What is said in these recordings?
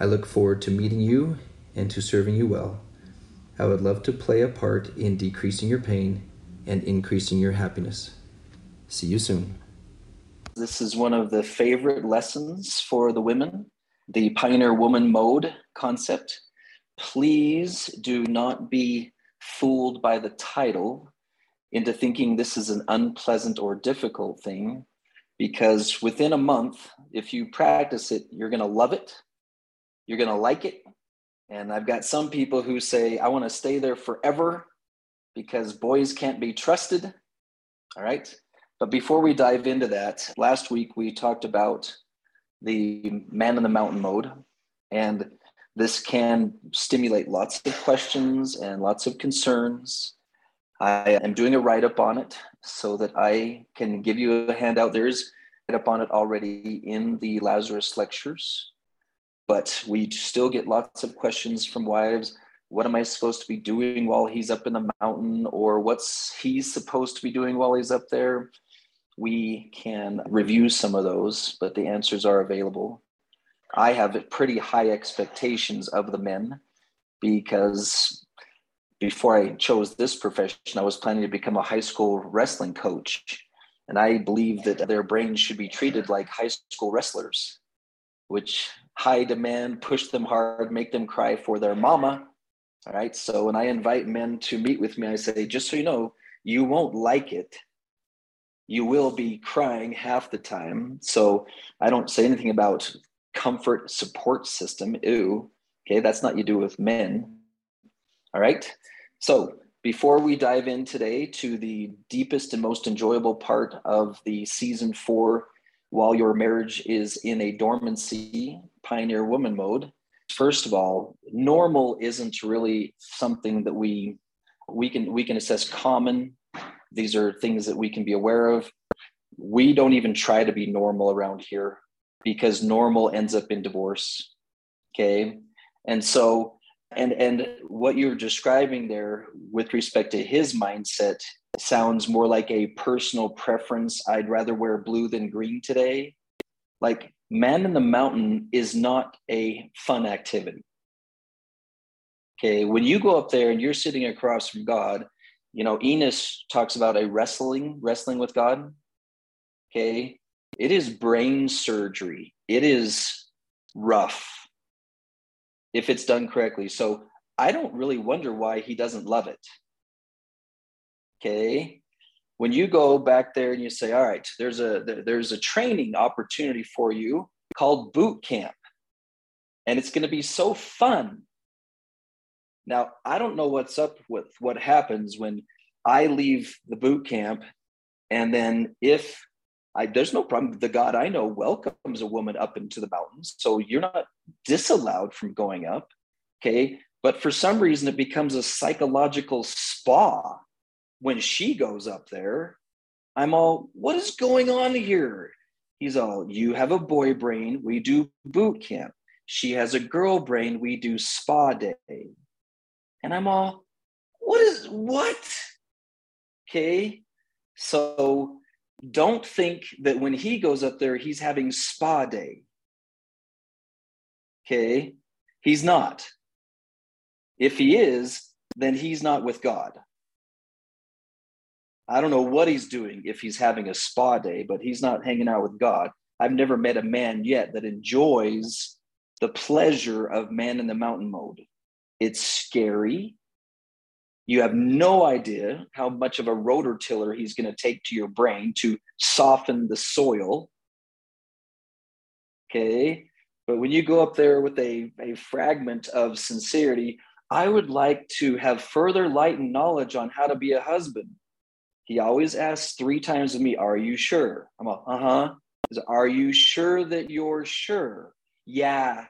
I look forward to meeting you and to serving you well. I would love to play a part in decreasing your pain and increasing your happiness. See you soon. This is one of the favorite lessons for the women, the Pioneer Woman Mode concept. Please do not be fooled by the title into thinking this is an unpleasant or difficult thing, because within a month, if you practice it, you're going to love it you're going to like it. And I've got some people who say, I want to stay there forever because boys can't be trusted. All right. But before we dive into that, last week we talked about the man in the mountain mode. And this can stimulate lots of questions and lots of concerns. I am doing a write up on it so that I can give you a handout. There's a write up on it already in the Lazarus lectures but we still get lots of questions from wives. What am i supposed to be doing while he's up in the mountain? Or what's he's supposed to be doing while he's up there? We can review some of those but the answers are available. I have pretty high expectations of the men because before i chose this profession i was planning to become a high school wrestling coach. And i believe that their brains should be treated like high school wrestlers which high demand, push them hard, make them cry for their mama. All right. So when I invite men to meet with me, I say, just so you know, you won't like it. You will be crying half the time. So I don't say anything about comfort support system. Ew. Okay. That's not you do with men. All right. So before we dive in today to the deepest and most enjoyable part of the season four while your marriage is in a dormancy pioneer woman mode first of all normal isn't really something that we we can we can assess common. These are things that we can be aware of. We don't even try to be normal around here because normal ends up in divorce okay? And so and and what you're describing there with respect to his mindset sounds more like a personal preference. I'd rather wear blue than green today. Like Man in the Mountain is not a fun activity. Okay, when you go up there and you're sitting across from God, you know, Enos talks about a wrestling, wrestling with God. Okay, it is brain surgery. It is rough if it's done correctly. So I don't really wonder why he doesn't love it. Okay. When you go back there and you say, all right, there's a there's a training opportunity for you called boot camp. And it's going to be so fun. Now, I don't know what's up with what happens when I leave the boot camp and then if I, there's no problem. The God I know welcomes a woman up into the mountains. So you're not disallowed from going up. Okay. But for some reason, it becomes a psychological spa when she goes up there, I'm all, what is going on here? He's all, you have a boy brain, we do boot camp. She has a girl brain, we do spa day. And I'm all, what is what? Okay. So don't think that when he goes up there, he's having spa day. Okay. He's not. If he is, then he's not with God. I don't know what he's doing if he's having a spa day, but he's not hanging out with God. I've never met a man yet that enjoys the pleasure of man in the mountain mode. It's scary. You have no idea how much of a rototiller he's going to take to your brain to soften the soil. Okay. But when you go up there with a, a fragment of sincerity, I would like to have further light and knowledge on how to be a husband. He always asks three times of me, Are you sure? I'm like, Uh huh. Is are you sure that you're sure? Yeah,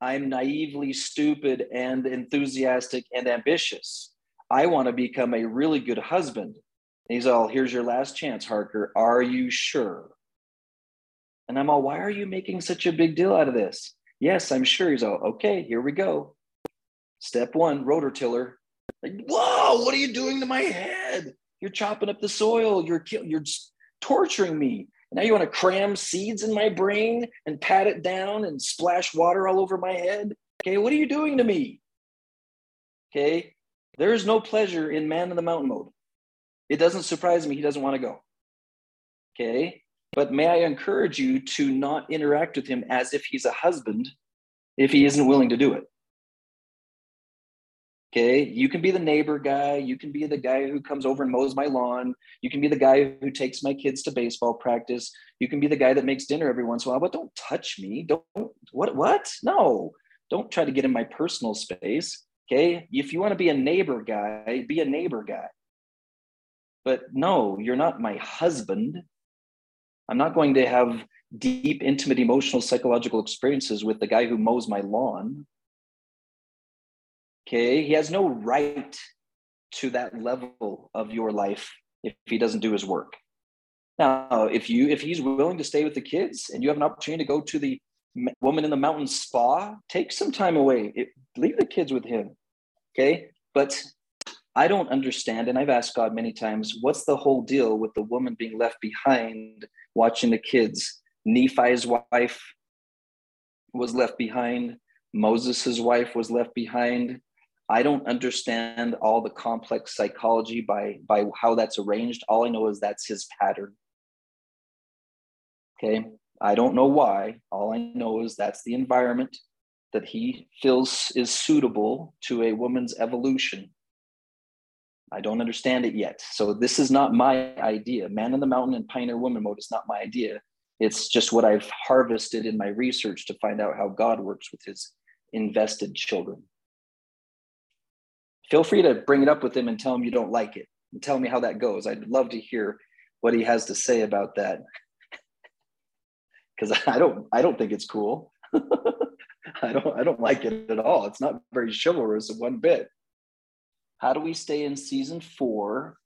I'm naively stupid and enthusiastic and ambitious. I want to become a really good husband. And he's all, here's your last chance, Harker. Are you sure? And I'm all, why are you making such a big deal out of this? Yes, I'm sure. He's all, okay, here we go. Step one, rotor tiller. Like, whoa, what are you doing to my head? You're chopping up the soil. You're you're torturing me. Now you want to cram seeds in my brain and pat it down and splash water all over my head. Okay, what are you doing to me? Okay, there is no pleasure in man in the mountain mode. It doesn't surprise me he doesn't want to go. Okay. But may I encourage you to not interact with him as if he's a husband if he isn't willing to do it. Okay. You can be the neighbor guy. You can be the guy who comes over and mows my lawn. You can be the guy who takes my kids to baseball practice. You can be the guy that makes dinner every once in a while, but don't touch me. Don't, what, what? No. Don't try to get in my personal space. Okay. If you want to be a neighbor guy, be a neighbor guy. But no, you're not my husband. I'm not going to have deep, intimate, emotional, psychological experiences with the guy who mows my lawn. Okay. He has no right to that level of your life if he doesn't do his work. Now, if you if he's willing to stay with the kids and you have an opportunity to go to the woman in the mountain spa, take some time away. It, leave the kids with him. Okay. But I don't understand, and I've asked God many times, what's the whole deal with the woman being left behind watching the kids? Nephi's wife was left behind, Moses' wife was left behind. I don't understand all the complex psychology by, by how that's arranged. All I know is that's his pattern. Okay. I don't know why. All I know is that's the environment that he feels is suitable to a woman's evolution. I don't understand it yet. So this is not my idea. Man in the mountain and pioneer woman mode is not my idea. It's just what I've harvested in my research to find out how God works with his invested children. Feel free to bring it up with him and tell him you don't like it and tell me how that goes. I'd love to hear what he has to say about that. Cuz I don't I don't think it's cool. I don't I don't like it at all. It's not very chivalrous one bit. How do we stay in season four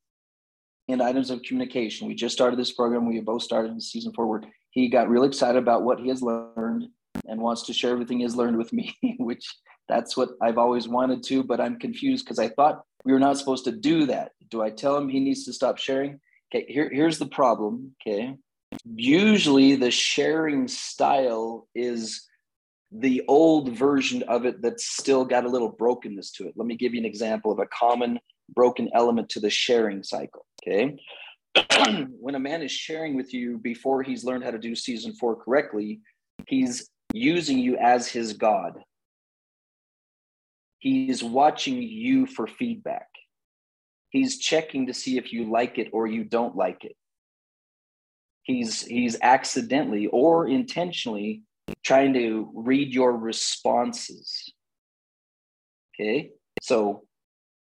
in items of communication? We just started this program. We both started in season four where he got real excited about what he has learned and wants to share everything he has learned with me, which that's what I've always wanted to, but I'm confused because I thought we were not supposed to do that. Do I tell him he needs to stop sharing? Okay, here, here's the problem. Okay. Usually the sharing style is the old version of it that's still got a little brokenness to it. Let me give you an example of a common broken element to the sharing cycle. Okay. when a man is sharing with you before he's learned how to do season four correctly, he's using you as his God. He's watching you for feedback. He's checking to see if you like it or you don't like it. He's he's accidentally or intentionally trying to read your responses. Okay. So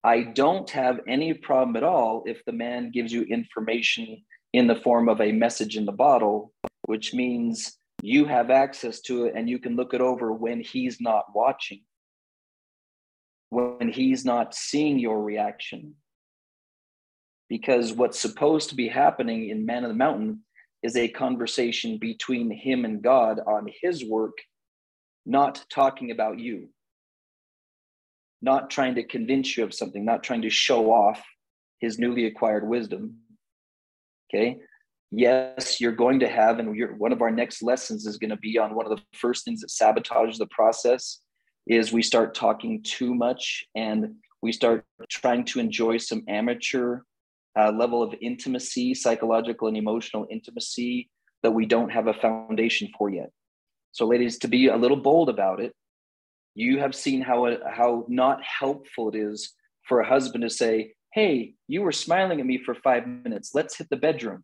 I don't have any problem at all if the man gives you information in the form of a message in the bottle, which means you have access to it and you can look it over when he's not watching, when he's not seeing your reaction. Because what's supposed to be happening in Man of the Mountain is a conversation between him and God on his work, not talking about you, not trying to convince you of something, not trying to show off his newly acquired wisdom. Okay. Yes, you're going to have, and one of our next lessons is going to be on one of the first things that sabotages the process is we start talking too much and we start trying to enjoy some amateur uh, level of intimacy, psychological and emotional intimacy that we don't have a foundation for yet. So, ladies, to be a little bold about it, you have seen how how not helpful it is for a husband to say, Hey, you were smiling at me for five minutes. Let's hit the bedroom.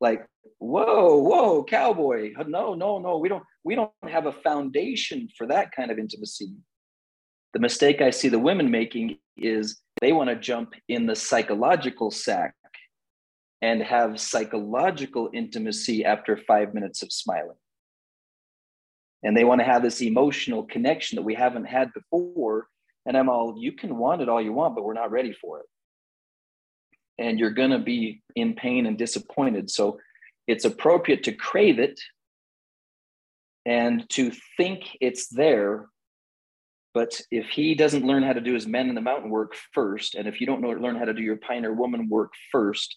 Like, whoa, whoa, cowboy. No, no, no. We don't, we don't have a foundation for that kind of intimacy. The mistake I see the women making is they want to jump in the psychological sack and have psychological intimacy after five minutes of smiling. And they want to have this emotional connection that we haven't had before. And I'm all, you can want it all you want, but we're not ready for it. And you're going to be in pain and disappointed. So it's appropriate to crave it and to think it's there but if he doesn't learn how to do his men in the mountain work first, and if you don't know, learn how to do your pioneer woman work first,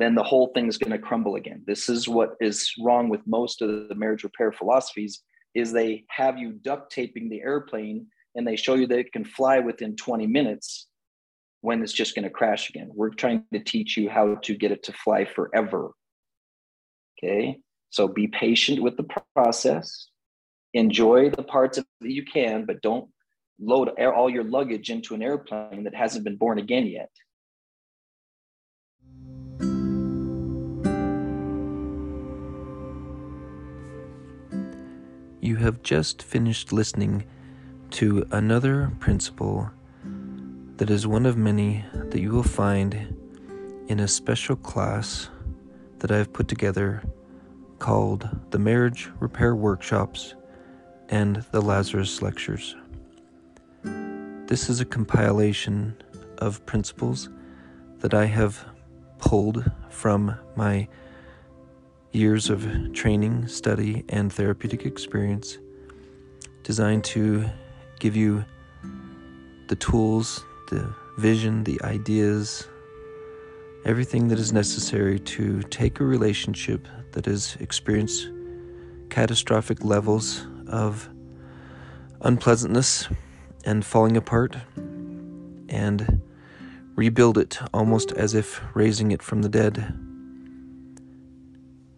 then the whole thing is going to crumble again. This is what is wrong with most of the marriage repair philosophies is they have you duct taping the airplane and they show you that it can fly within 20 minutes when it's just going to crash again. We're trying to teach you how to get it to fly forever. Okay. So be patient with the process. Enjoy the parts of that you can, but don't load all your luggage into an airplane that hasn't been born again yet. You have just finished listening to another principle that is one of many that you will find in a special class that I have put together called the Marriage Repair Workshops and the Lazarus Lectures. This is a compilation of principles that I have pulled from my years of training, study, and therapeutic experience, designed to give you the tools, the vision, the ideas, everything that is necessary to take a relationship that has experienced catastrophic levels of unpleasantness and falling apart and rebuild it almost as if raising it from the dead.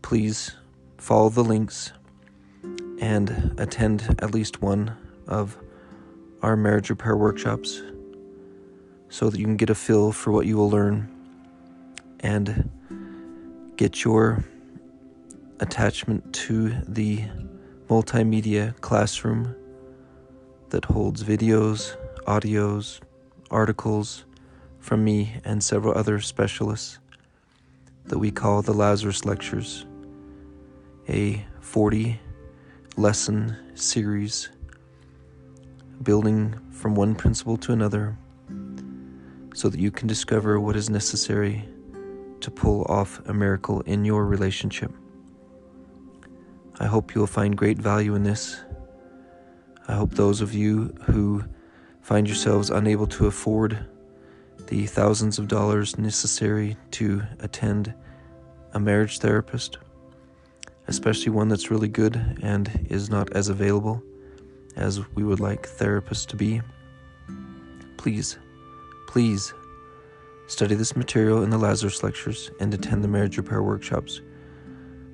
Please follow the links and attend at least one of our marriage repair workshops so that you can get a feel for what you will learn and get your attachment to the multimedia classroom that holds videos, audios, articles from me and several other specialists that we call the Lazarus Lectures, a 40 lesson series building from one principle to another so that you can discover what is necessary to pull off a miracle in your relationship. I hope you will find great value in this I hope those of you who find yourselves unable to afford the thousands of dollars necessary to attend a marriage therapist, especially one that's really good and is not as available as we would like therapists to be, please, please study this material in the Lazarus lectures and attend the marriage repair workshops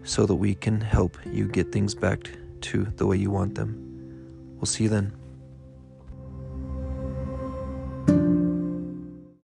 so that we can help you get things back to the way you want them. We'll see you then.